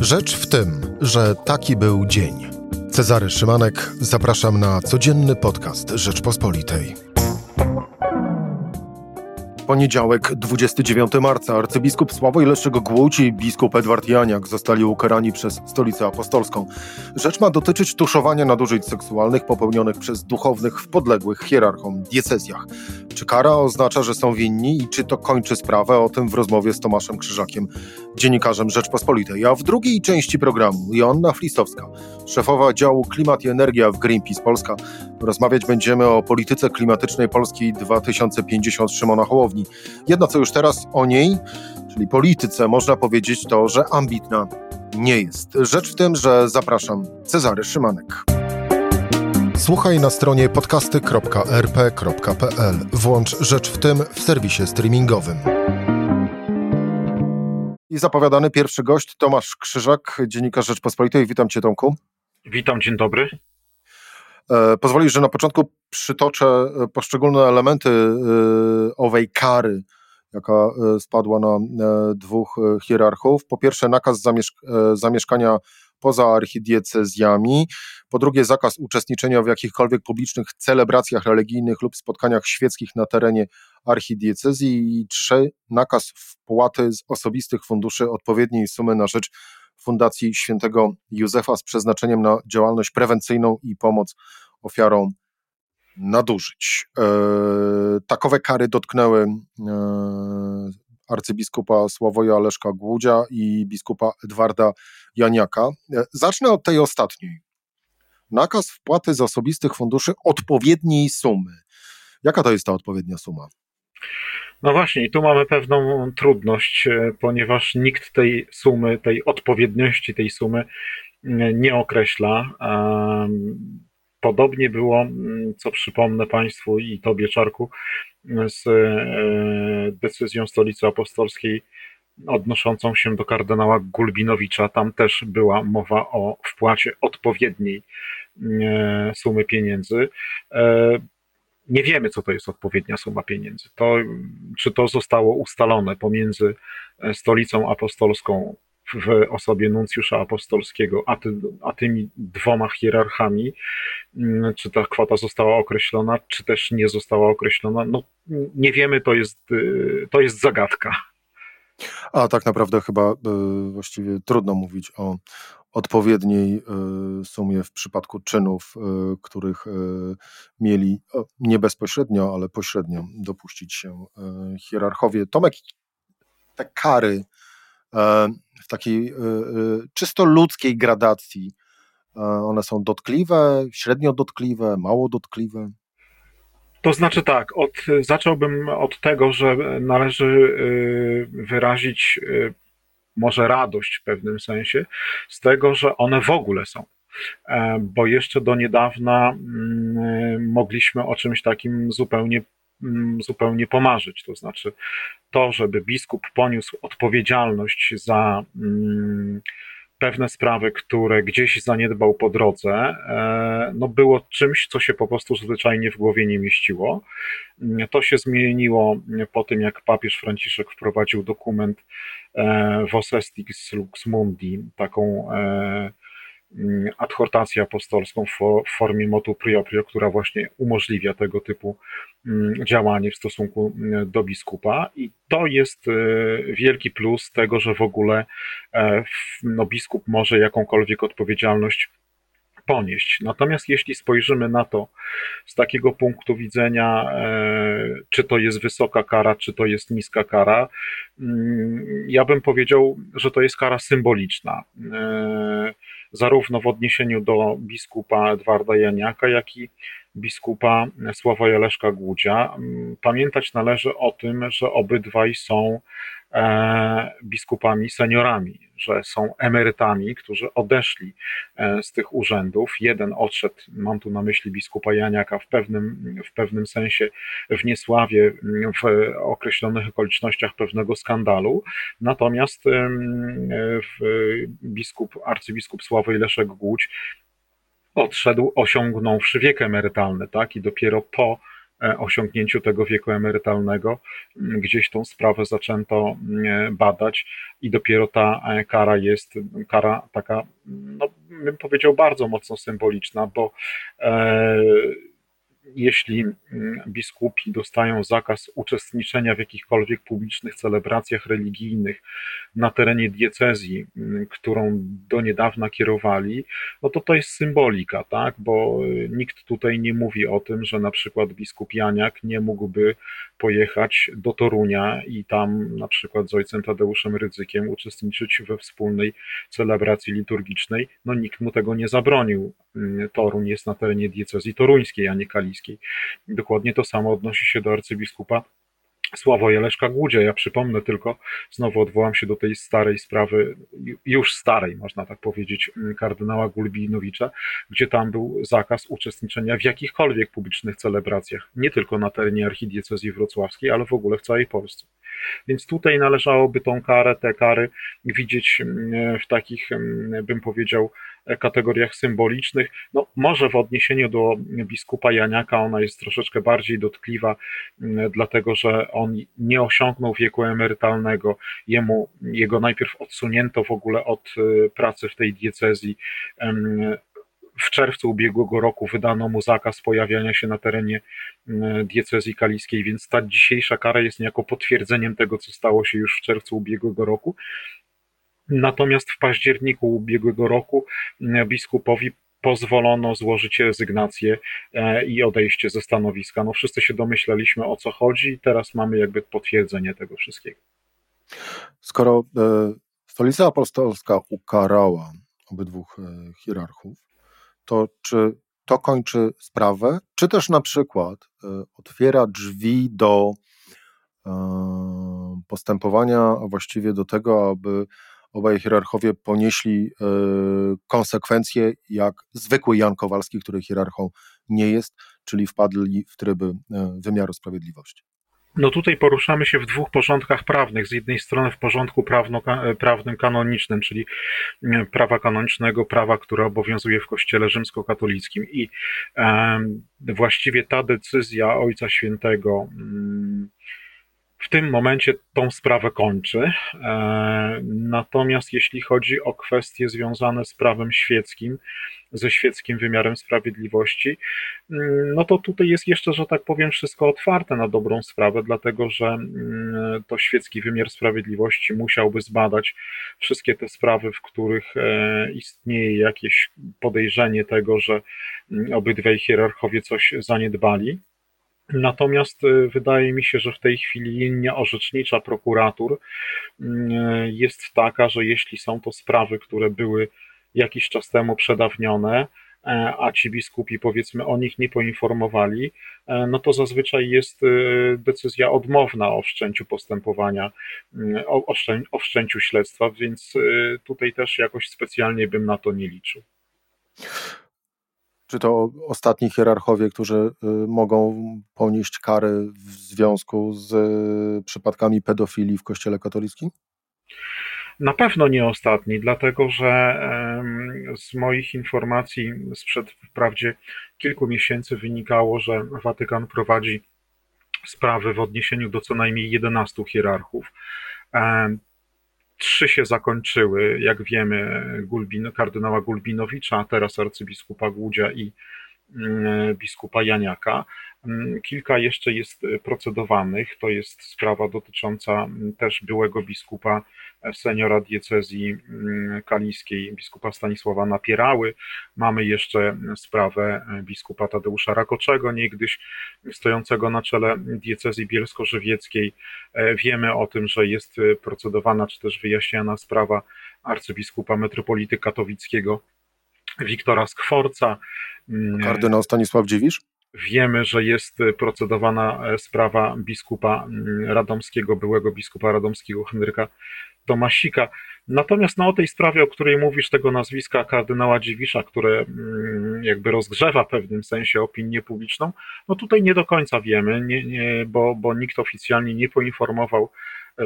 Rzecz w tym, że taki był dzień. Cezary Szymanek, zapraszam na codzienny podcast Rzeczpospolitej. Poniedziałek, 29 marca, arcybiskup Sławoj Leszczyk Głódź i biskup Edward Janiak zostali ukarani przez Stolicę Apostolską. Rzecz ma dotyczyć tuszowania nadużyć seksualnych popełnionych przez duchownych w podległych hierarchom diecezjach. Czy kara oznacza, że są winni i czy to kończy sprawę? O tym w rozmowie z Tomaszem Krzyżakiem, dziennikarzem Rzeczpospolitej. A w drugiej części programu Joanna Flistowska, szefowa działu Klimat i Energia w Greenpeace Polska. Rozmawiać będziemy o polityce klimatycznej Polski 2050 Szymona Hołowni. Jedno co już teraz o niej, czyli polityce, można powiedzieć to, że ambitna nie jest. Rzecz w tym, że zapraszam Cezary Szymanek. Słuchaj na stronie podcasty.rp.pl. Włącz Rzecz w tym w serwisie streamingowym. I zapowiadany pierwszy gość Tomasz Krzyżak, dziennikarz Rzeczpospolitej. Witam Cię Tomku. Witam, dzień dobry. E, pozwolisz, że na początku przytoczę e, poszczególne elementy e, owej kary, jaka spadła na dwóch hierarchów. Po pierwsze, nakaz zamieszkania poza archidiecezjami. Po drugie, zakaz uczestniczenia w jakichkolwiek publicznych celebracjach religijnych lub spotkaniach świeckich na terenie archidiecezji. I trzy, nakaz wpłaty z osobistych funduszy odpowiedniej sumy na rzecz Fundacji Świętego Józefa z przeznaczeniem na działalność prewencyjną i pomoc ofiarom nadużyć. E, takowe kary dotknęły e, arcybiskupa Sławoja Leszka Głudzia i biskupa Edwarda Janiaka. E, zacznę od tej ostatniej. Nakaz wpłaty z osobistych funduszy odpowiedniej sumy. Jaka to jest ta odpowiednia suma? No właśnie, i tu mamy pewną trudność, e, ponieważ nikt tej sumy, tej odpowiedniości tej sumy nie określa. Podobnie było, co przypomnę Państwu i Tobie, Czarku, z e, decyzją Stolicy Apostolskiej odnoszącą się do kardynała Gulbinowicza. Tam też była mowa o wpłacie odpowiedniej e, sumy pieniędzy. Nie wiemy, co to jest odpowiednia suma pieniędzy. To, czy to zostało ustalone pomiędzy e, stolicą apostolską w osobie nuncjusza apostolskiego, a, ty, a tymi dwoma hierarchami, mm, czy ta kwota została określona, czy też nie została określona, no nie wiemy, to jest, e, to jest zagadka. A tak naprawdę chyba y, właściwie trudno mówić o, odpowiedniej y, sumie w przypadku czynów, y, których y, mieli nie bezpośrednio, ale pośrednio dopuścić się hierarchowie. Tomek, te kary w takiej czysto ludzkiej gradacji, one są dotkliwe, średnio dotkliwe, mało dotkliwe? To znaczy tak, od, zacząłbym od tego, że należy wyrazić może radość w pewnym sensie z tego, że one w ogóle są. E, bo jeszcze do niedawna mm, mogliśmy o czymś takim zupełnie, zupełnie pomarzyć. To znaczy to, żeby biskup poniósł odpowiedzialność za mm, pewne sprawy, które gdzieś zaniedbał po drodze, e, no było czymś, co się po prostu zwyczajnie w głowie nie mieściło. To się zmieniło po tym, jak papież Franciszek wprowadził dokument e, Vosestis Lux Mundi, taką e, Mm, adhortację apostolską w formie motu proprio, która właśnie umożliwia tego typu mm, działanie w stosunku mm, do biskupa i to jest e, wielki plus tego, że w ogóle e, no, biskup może jakąkolwiek odpowiedzialność ponieść. Natomiast jeśli spojrzymy na to z takiego punktu widzenia, e, czy to jest wysoka kara, czy to jest niska kara, ja bym powiedział, że to jest kara symboliczna zarówno w odniesieniu do biskupa Edwarda Janiaka, jak i biskupa Sławoja Leszka Głudzia. Pamiętać należy o tym, że obydwaj są e, biskupami seniorami, że są emerytami, którzy odeszli e, z tych urzędów. Jeden odszedł, mam tu na myśli biskupa Janiaka, w pewnym, w pewnym sensie w niesławie, w określonych okolicznościach pewnego skandalu, natomiast biskup, arcybiskup Sławoj Leszek Głódź odszedł osiągnąwszy wiek emerytalny, tak, i dopiero po osiągnięciu tego wieku emerytalnego gdzieś tą sprawę zaczęto badać. I dopiero ta kara jest kara taka, no, bym powiedział, bardzo mocno symboliczna, bo jeśli mm, biskupi dostają zakaz uczestniczenia w jakichkolwiek publicznych celebracjach religijnych na terenie diecezji, mm, którą do niedawna kierowali, no to to jest symbolika, tak? Bo y, nikt tutaj nie mówi o tym, że na przykład biskup Janiak nie mógłby pojechać do Torunia i tam na przykład z ojcem Tadeuszem Rydzykiem uczestniczyć we wspólnej celebracji liturgicznej. No nikt mu tego nie zabronił. Mm, Toruń jest na terenie diecezji toruńskiej, a nie Dokładnie to samo odnosi się do arcybiskupa Sławoja Leszka Głudzia. Ja przypomnę tylko, znowu odwołam się do tej starej sprawy, już starej, można tak powiedzieć, mm, kardynała Gulbinowicza, gdzie tam był zakaz uczestniczenia w jakichkolwiek publicznych celebracjach, nie tylko na terenie archidiecezji wrocławskiej, ale w ogóle w całej Polsce. Więc tutaj należałoby tą karę, te kary widzieć mm, w takich, mm, bym powiedział, kategoriach symbolicznych. No, może w odniesieniu do biskupa Janiaka ona jest troszeczkę bardziej dotkliwa, mm, dlatego że on nie osiągnął wieku emerytalnego. Jemu, jego najpierw odsunięto w ogóle od y, pracy w tej diecezji w czerwcu ubiegłego roku wydano mu zakaz pojawiania się na terenie mm, diecezji kaliskiej, więc ta dzisiejsza kara jest niejako potwierdzeniem tego, co stało się już w czerwcu ubiegłego roku. Natomiast w październiku ubiegłego roku mm, biskupowi pozwolono złożyć rezygnację e, i odejście ze stanowiska. No wszyscy się domyślaliśmy o co chodzi i teraz mamy jakby potwierdzenie tego wszystkiego. Skoro e, Stolica Apostolska ukarała obydwu e, hierarchów, to czy to kończy sprawę, czy też na przykład otwiera drzwi do postępowania, a właściwie do tego, aby obaj hierarchowie ponieśli e, konsekwencje, jak zwykły Jan Kowalski, który hierarchą nie jest, czyli wpadli w tryby wymiaru sprawiedliwości. No tutaj poruszamy się w dwóch porządkach prawnych. Z jednej strony w porządku prawno, prawnym kanonicznym, czyli prawa kanonicznego, prawa, które obowiązuje w Kościele rzymskokatolickim i e, właściwie ta decyzja Ojca Świętego mm, w tym momencie tą sprawę kończy. E, natomiast jeśli chodzi o kwestie związane z prawem świeckim, ze świeckim wymiarem sprawiedliwości, mm, no to tutaj jest jeszcze, że tak powiem, wszystko otwarte na dobrą sprawę, dlatego że mm, to świecki wymiar sprawiedliwości musiałby zbadać wszystkie te sprawy, w których e, istnieje jakieś podejrzenie tego, że mm, obydwaj hierarchowie coś zaniedbali. Natomiast e, wydaje mi się, że w tej chwili linia orzecznicza prokuratur jest taka, że jeśli są to sprawy, które były jakiś czas temu przedawnione, e, a ci biskupi powiedzmy o nich nie poinformowali, e, no to zazwyczaj jest e, decyzja odmowna o wszczęciu postępowania, o wszczęciu śledztwa, więc tutaj też jakoś specjalnie bym na to nie liczył. Czy to ostatni hierarchowie, którzy mogą ponieść kary w związku z przypadkami pedofilii w Kościele katolickim? Na pewno nie ostatni, dlatego że z moich informacji sprzed wprawdzie kilku miesięcy wynikało, że Watykan prowadzi sprawy w odniesieniu do co najmniej 11 hierarchów. Trzy się zakończyły, jak wiemy, Gulbin, kardynała Gulbinowicza, teraz arcybiskupa Głudzia i biskupa Janiaka. Mm, kilka jeszcze jest procedowanych. To jest sprawa dotycząca mm, też byłego biskupa seniora diecezji mm, kaliskiej biskupa Stanisława Napierały. Mamy jeszcze sprawę biskupa Tadeusza Rakoczego, niegdyś stojącego na czele diecezji bielsko-żywieckiej. E, wiemy o tym, że jest procedowana czy też wyjaśniana sprawa arcybiskupa metropolity katowickiego Wiktora Skworca. Mm, Kardynał Stanisław Dziwisz? Wiemy, że jest procedowana sprawa biskupa mm, radomskiego, byłego biskupa radomskiego Henryka Tomasika. Natomiast no, o tej sprawie, o której mówisz, tego nazwiska kardynała Dziwisza, które mm, jakby rozgrzewa w pewnym sensie opinię publiczną, no tutaj nie do końca wiemy, nie, nie, bo, bo nikt oficjalnie nie poinformował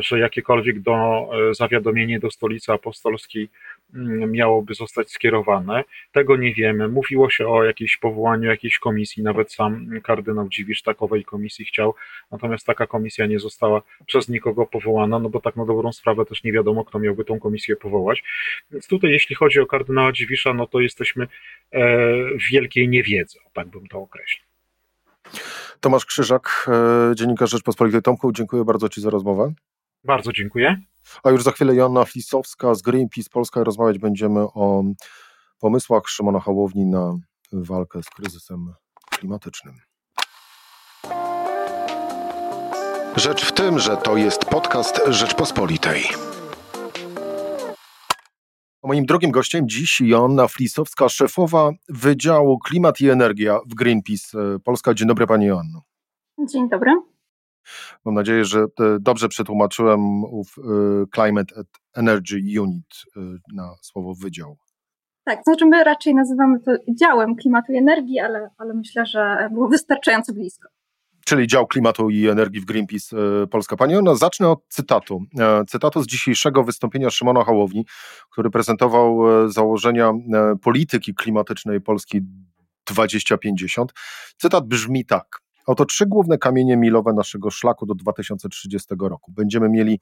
że jakiekolwiek do, zawiadomienie do stolicy apostolskiej mm, miałoby zostać skierowane. Tego nie wiemy. Mówiło się o jakimś powołaniu jakiejś komisji, nawet sam kardynał Dziwisz takowej komisji chciał, natomiast taka komisja nie została przez nikogo powołana, no bo tak na dobrą sprawę też nie wiadomo, kto miałby tą komisję powołać. Więc tutaj, jeśli chodzi o kardynała Dziwisza, no to jesteśmy w wielkiej niewiedzy, tak bym to określił. Tomasz Krzyżak, e, dziennikarz Rzeczpospolitej. Tomku, dziękuję bardzo Ci za rozmowę. Bardzo dziękuję. A już za chwilę Joanna Flisowska z Greenpeace Polska. Rozmawiać będziemy o pomysłach Szymona Hołowni na walkę z kryzysem klimatycznym. Rzecz w tym, że to jest podcast Rzeczpospolitej. Moim drugim gościem dziś Joanna Flisowska, szefowa Wydziału Klimat i Energia w Greenpeace Polska. Dzień dobry Pani Joanno. Dzień dobry. Mam nadzieję, że e, dobrze przetłumaczyłem ów e, Climate Energy Unit na słowo wydział. Tak, znaczy my raczej nazywamy to działem klimatu i energii, ale, ale myślę, że było wystarczająco blisko czyli dział klimatu i energii w Greenpeace e, Polska. Pani Ona, zacznę od cytatu. E, cytatu z dzisiejszego wystąpienia Szymona Hołowni, który prezentował e, założenia polityki klimatycznej Polski 2050. Cytat brzmi tak. Oto trzy główne kamienie milowe naszego szlaku do 2030 roku. Będziemy mieli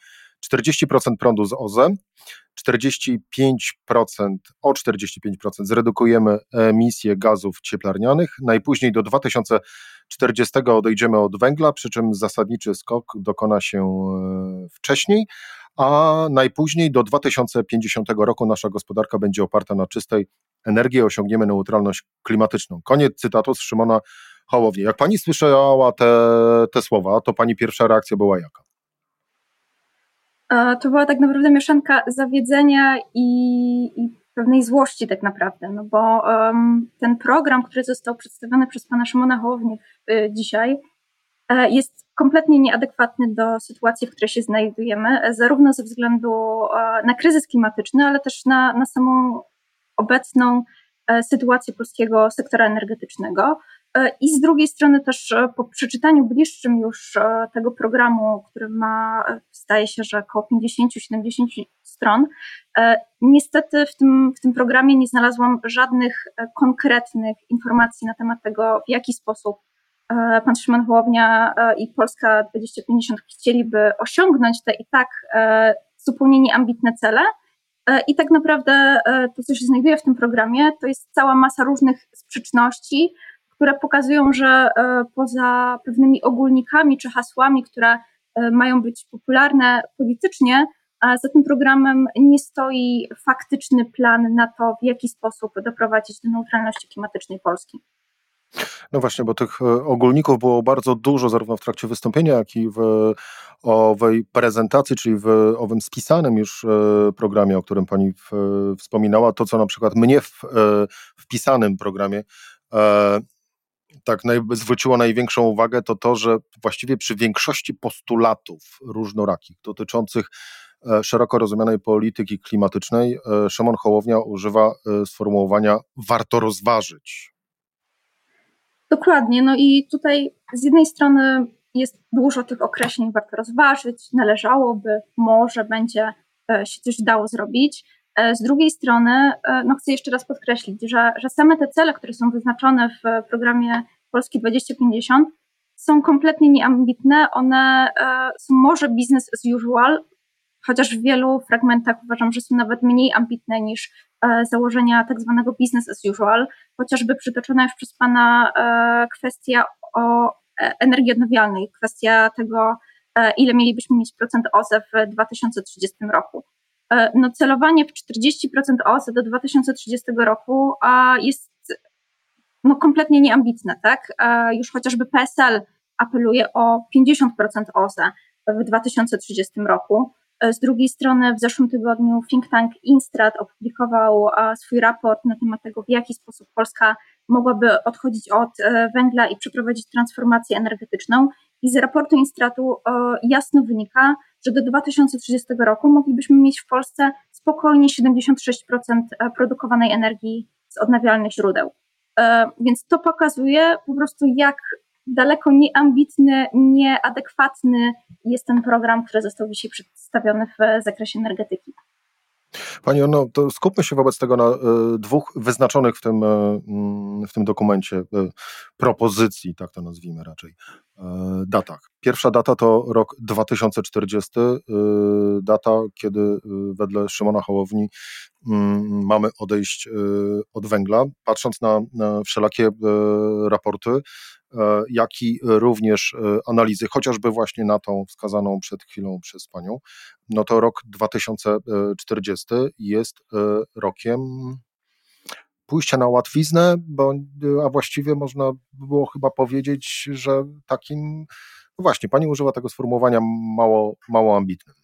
40% prądu z OZE, 45%, o 45% zredukujemy emisję gazów cieplarnianych, najpóźniej do 2040 odejdziemy od węgla, przy czym zasadniczy skok dokona się e, wcześniej, a najpóźniej do 2050 roku nasza gospodarka będzie oparta na czystej energii, osiągniemy neutralność klimatyczną. Koniec cytatu z Szymona Hołowni. Jak pani słyszała te, te słowa, to pani pierwsza reakcja była jaka? To była tak naprawdę mieszanka zawiedzenia i, i pewnej złości tak naprawdę, no bo um, ten program, który został przedstawiony przez pana Szymona Hołownię y, dzisiaj, y, jest kompletnie nieadekwatny do sytuacji, w której się znajdujemy, zarówno ze względu y, na kryzys klimatyczny, ale też na, na samą obecną sytuację polskiego sektora energetycznego. E, I z drugiej strony też e, po przeczytaniu bliższym już e, tego programu, który ma, zdaje się, że około 50-70 stron, niestety w tym, w tym programie nie znalazłam żadnych konkretnych informacji na temat tego, w jaki sposób pan Szymon Hołownia i Polska 2050 chcieliby osiągnąć te i tak zupełnie nieambitne cele. I tak naprawdę to, co się znajduje w tym programie, to jest cała masa różnych sprzeczności, które pokazują, że e, poza pewnymi ogólnikami czy hasłami, które e, mają być popularne politycznie, za tym programem nie stoi faktyczny plan na to, w jaki sposób doprowadzić do neutralności klimatycznej Polski. No właśnie, bo tych e, ogólników było bardzo dużo, zarówno w trakcie wystąpienia, jak i w owej prezentacji, czyli w owym spisanym już programie, o którym pani wspominała. To, co na przykład mnie w wpisanym programie tak naj, zwróciło największą uwagę, to to, że właściwie przy większości postulatów różnorakich dotyczących e, szeroko rozumianej polityki klimatycznej, e, Szymon Hołownia używa e, sformułowania warto rozważyć. Dokładnie, no i tutaj z jednej strony jest dużo tych określeń, warto rozważyć, należałoby, może będzie się coś dało zrobić, z drugiej strony, e, no chcę jeszcze raz podkreślić, że, że same te cele, które są wyznaczone w programie Polski 2050, są kompletnie nieambitne. One e, są może business as usual, chociaż w wielu fragmentach uważam, że są nawet mniej ambitne niż założenia tak zwanego business as usual, chociażby przytoczona już przez Pana kwestia o energii odnawialnej, kwestia tego, ile mielibyśmy mieć procent OZE w 2030 roku. E, no celowanie w 40% OZE do 2030 roku jest no kompletnie nieambitne, tak? Już chociażby PSL apeluje o 50% OZE w 2030 roku. E, z drugiej strony w zeszłym tygodniu think tank Instrat opublikował swój raport na temat tego, w jaki sposób Polska mogłaby odchodzić od e, węgla i przeprowadzić transformację energetyczną. I z raportu Instratu jasno wynika, że do 2030 roku moglibyśmy mieć w Polsce spokojnie 76% e, produkowanej energii z odnawialnych źródeł. E, więc to pokazuje po prostu, jak daleko nieambitny, nieadekwatny jest ten program, który został dzisiaj przedstawiony w zakresie energetyki. Pani no to skupmy się wobec tego na y, dwóch wyznaczonych w tym, y, w tym dokumencie y, propozycji, tak to nazwijmy raczej, datach. Pierwsza data to rok 2040, data, kiedy wedle Szymona Hołowni mm, mamy odejść od węgla. Patrząc na, wszelakie raporty, E, jak i również e, analizy, chociażby właśnie na tą wskazaną przed chwilą przez Panią, no to rok 2040 jest e, rokiem pójścia na łatwiznę, bo, a właściwie można by było chyba powiedzieć, że takim, no właśnie, Pani używa tego sformułowania mało, mało ambitnym.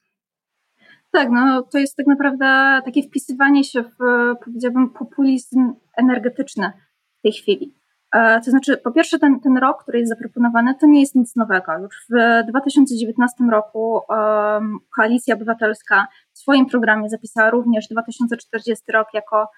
Tak, no to jest tak naprawdę takie wpisywanie się w, powiedziałabym, populizm energetyczny w tej chwili. E, to znaczy, po pierwsze, ten, ten rok, który jest zaproponowany, to nie jest nic nowego. Już w 2019 roku um, Koalicja Obywatelska w swoim programie zapisała również 2040 rok jako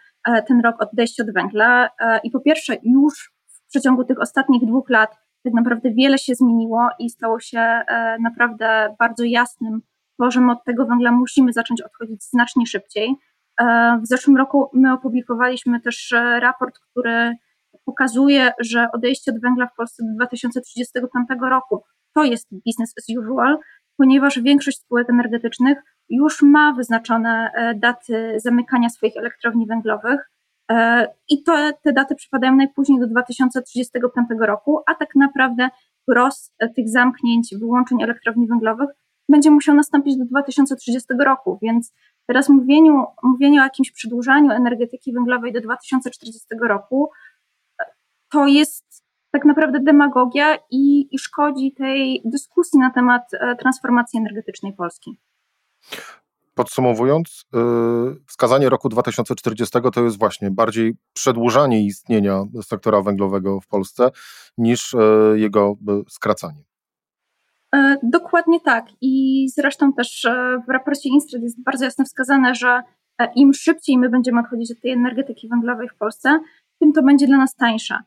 ten rok odejścia od węgla. E, I po pierwsze, już w przeciągu tych ostatnich dwóch lat tak naprawdę wiele się zmieniło i stało się e, naprawdę bardzo jasnym, to, że my od tego węgla musimy zacząć odchodzić znacznie szybciej. E, w zeszłym roku my opublikowaliśmy też e, raport, który pokazuje, że odejście od węgla w Polsce do 2035 roku to jest business as usual, ponieważ większość spółek energetycznych już ma wyznaczone e, daty zamykania swoich elektrowni węglowych. E, I to, te daty przypadają najpóźniej do 2035 roku, a tak naprawdę wzrost tych zamknięć, wyłączeń elektrowni węglowych będzie musiał nastąpić do 2030 roku, więc teraz mówienie o jakimś przedłużaniu energetyki węglowej do 2040 roku to jest tak naprawdę demagogia i, i szkodzi tej dyskusji na temat e, transformacji energetycznej Polski. Podsumowując, yy, wskazanie roku 2040 to jest właśnie bardziej przedłużanie istnienia sektora węglowego w Polsce niż yy, jego yy, skracanie. Dokładnie tak. I zresztą też w raporcie Instred jest bardzo jasno wskazane, że im szybciej my będziemy odchodzić od tej energetyki węglowej w Polsce, tym to będzie dla nas tańsze.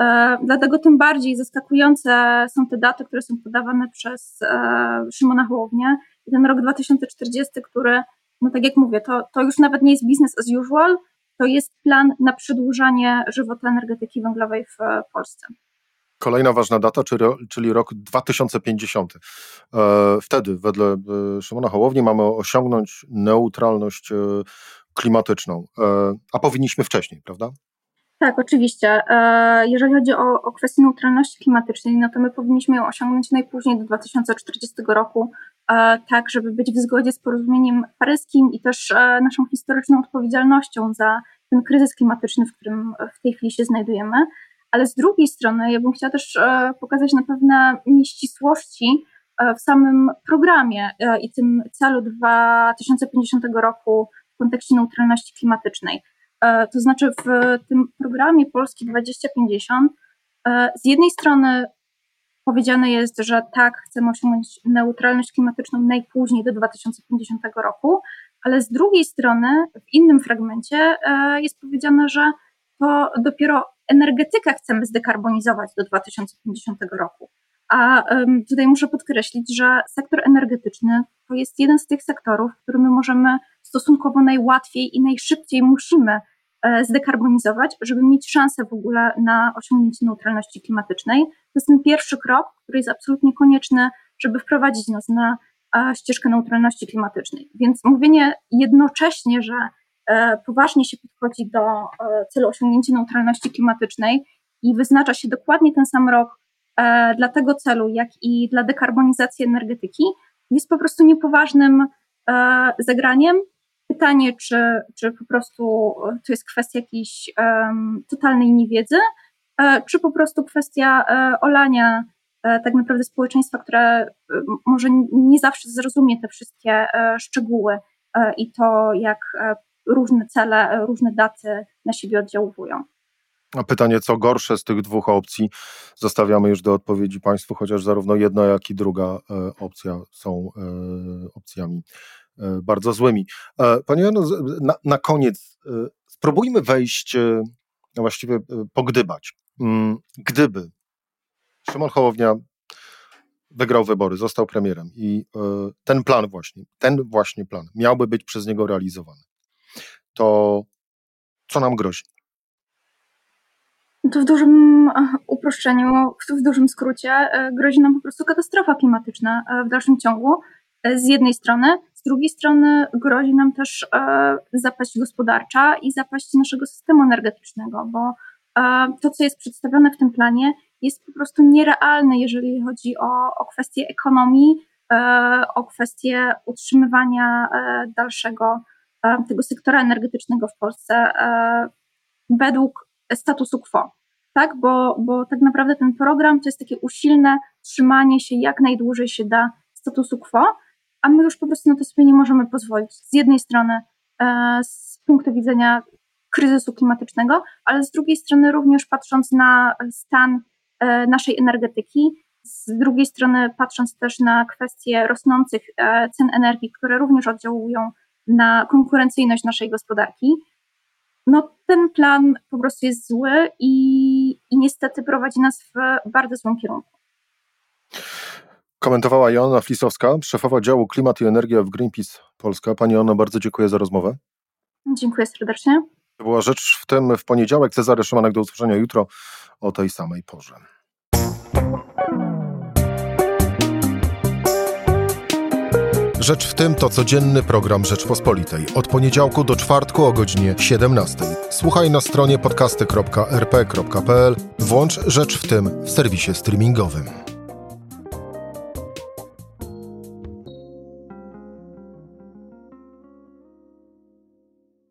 E, dlatego tym bardziej zaskakujące są te daty, które są podawane przez e, Szymona Hołownię. I ten rok 2040, który, no tak jak mówię, to, to już nawet nie jest business as usual, to jest plan na przedłużanie żywota energetyki węglowej w e, Polsce. Kolejna ważna data, czyli rok 2050. Wtedy, wedle Szymona Hołowni, mamy osiągnąć neutralność klimatyczną. A powinniśmy wcześniej, prawda? Tak, oczywiście. E, jeżeli chodzi o, o kwestię neutralności klimatycznej, no to my powinniśmy ją osiągnąć najpóźniej do 2040 roku, e, tak żeby być w zgodzie z porozumieniem paryskim i też e, naszą historyczną odpowiedzialnością za ten kryzys klimatyczny, w którym w tej chwili się znajdujemy. Ale z drugiej strony, ja bym chciała też pokazać na pewne nieścisłości w samym programie i tym celu 2050 roku w kontekście neutralności klimatycznej. E, to znaczy w tym programie Polski 2050 e, z jednej strony powiedziane jest, że tak, chcemy osiągnąć neutralność klimatyczną najpóźniej do 2050 roku, ale z drugiej strony w innym fragmencie e, jest powiedziane, że to dopiero energetykę chcemy zdekarbonizować do 2050 roku. A tutaj muszę podkreślić, że sektor energetyczny to jest jeden z tych sektorów, który my możemy stosunkowo najłatwiej i najszybciej musimy zdekarbonizować, żeby mieć szansę w ogóle na osiągnięcie neutralności klimatycznej. To jest ten pierwszy krok, który jest absolutnie konieczny, żeby wprowadzić nas na e, ścieżkę neutralności klimatycznej. Więc mówienie jednocześnie, że e, poważnie się podchodzi do celu osiągnięcia neutralności klimatycznej i wyznacza się dokładnie ten sam rok dla tego celu, jak i dla dekarbonizacji energetyki, jest po prostu niepoważnym zagraniem, Pytanie, czy, czy po prostu to jest kwestia jakiejś um, totalnej niewiedzy, e, czy po prostu kwestia e, olania e, tak naprawdę społeczeństwa, które może nie zawsze zrozumie te wszystkie szczegóły i to, jak różne cele, różne daty na siebie oddziałują. A pytanie, co gorsze z tych dwóch opcji, zostawiamy już do odpowiedzi Państwu, chociaż zarówno jedna, jak i druga opcja są opcjami bardzo złymi. E, Panie Janu, na, na koniec e, spróbujmy wejść, właściwie pogdybać. Mm, gdyby Szymon Hołownia wygrał wybory, został premierem i ten plan właśnie, ten właśnie plan miałby być przez niego realizowany. To co nam grozi? To w dużym e, uproszczeniu, w dużym skrócie, e, grozi nam po prostu katastrofa klimatyczna e, w dalszym ciągu. Z jednej strony, z drugiej strony grozi nam też zapaść gospodarcza i zapaść naszego systemu energetycznego, bo to, co jest przedstawione w tym planie, jest po prostu nierealne, jeżeli chodzi o, o kwestie ekonomii, o kwestie utrzymywania dalszego tego sektora energetycznego w Polsce według statusu quo, tak? Bo, bo tak naprawdę ten program to jest takie usilne trzymanie się jak najdłużej się da statusu quo, a my już po prostu na to sobie nie możemy pozwolić. Z jednej strony e, z punktu widzenia kryzysu klimatycznego, ale z drugiej strony również patrząc na stan e, naszej energetyki, z drugiej strony patrząc też na kwestie rosnących e, cen energii, które również oddziałują na konkurencyjność naszej gospodarki, no ten plan po prostu jest zły i, i niestety prowadzi nas w bardzo złym kierunku. Komentowała Joanna Flisowska, szefowa działu Klimat i Energia w Greenpeace Polska. Pani Joanna, bardzo dziękuję za rozmowę. Dziękuję serdecznie. To była rzecz w tym w poniedziałek. Cezary Szymanek do usłyszenia jutro o tej samej porze. Rzecz w tym to codzienny program Rzeczpospolitej. Od poniedziałku do czwartku o godzinie 17. Słuchaj na stronie podcasty.rp.pl. Włącz Rzecz w tym w serwisie streamingowym.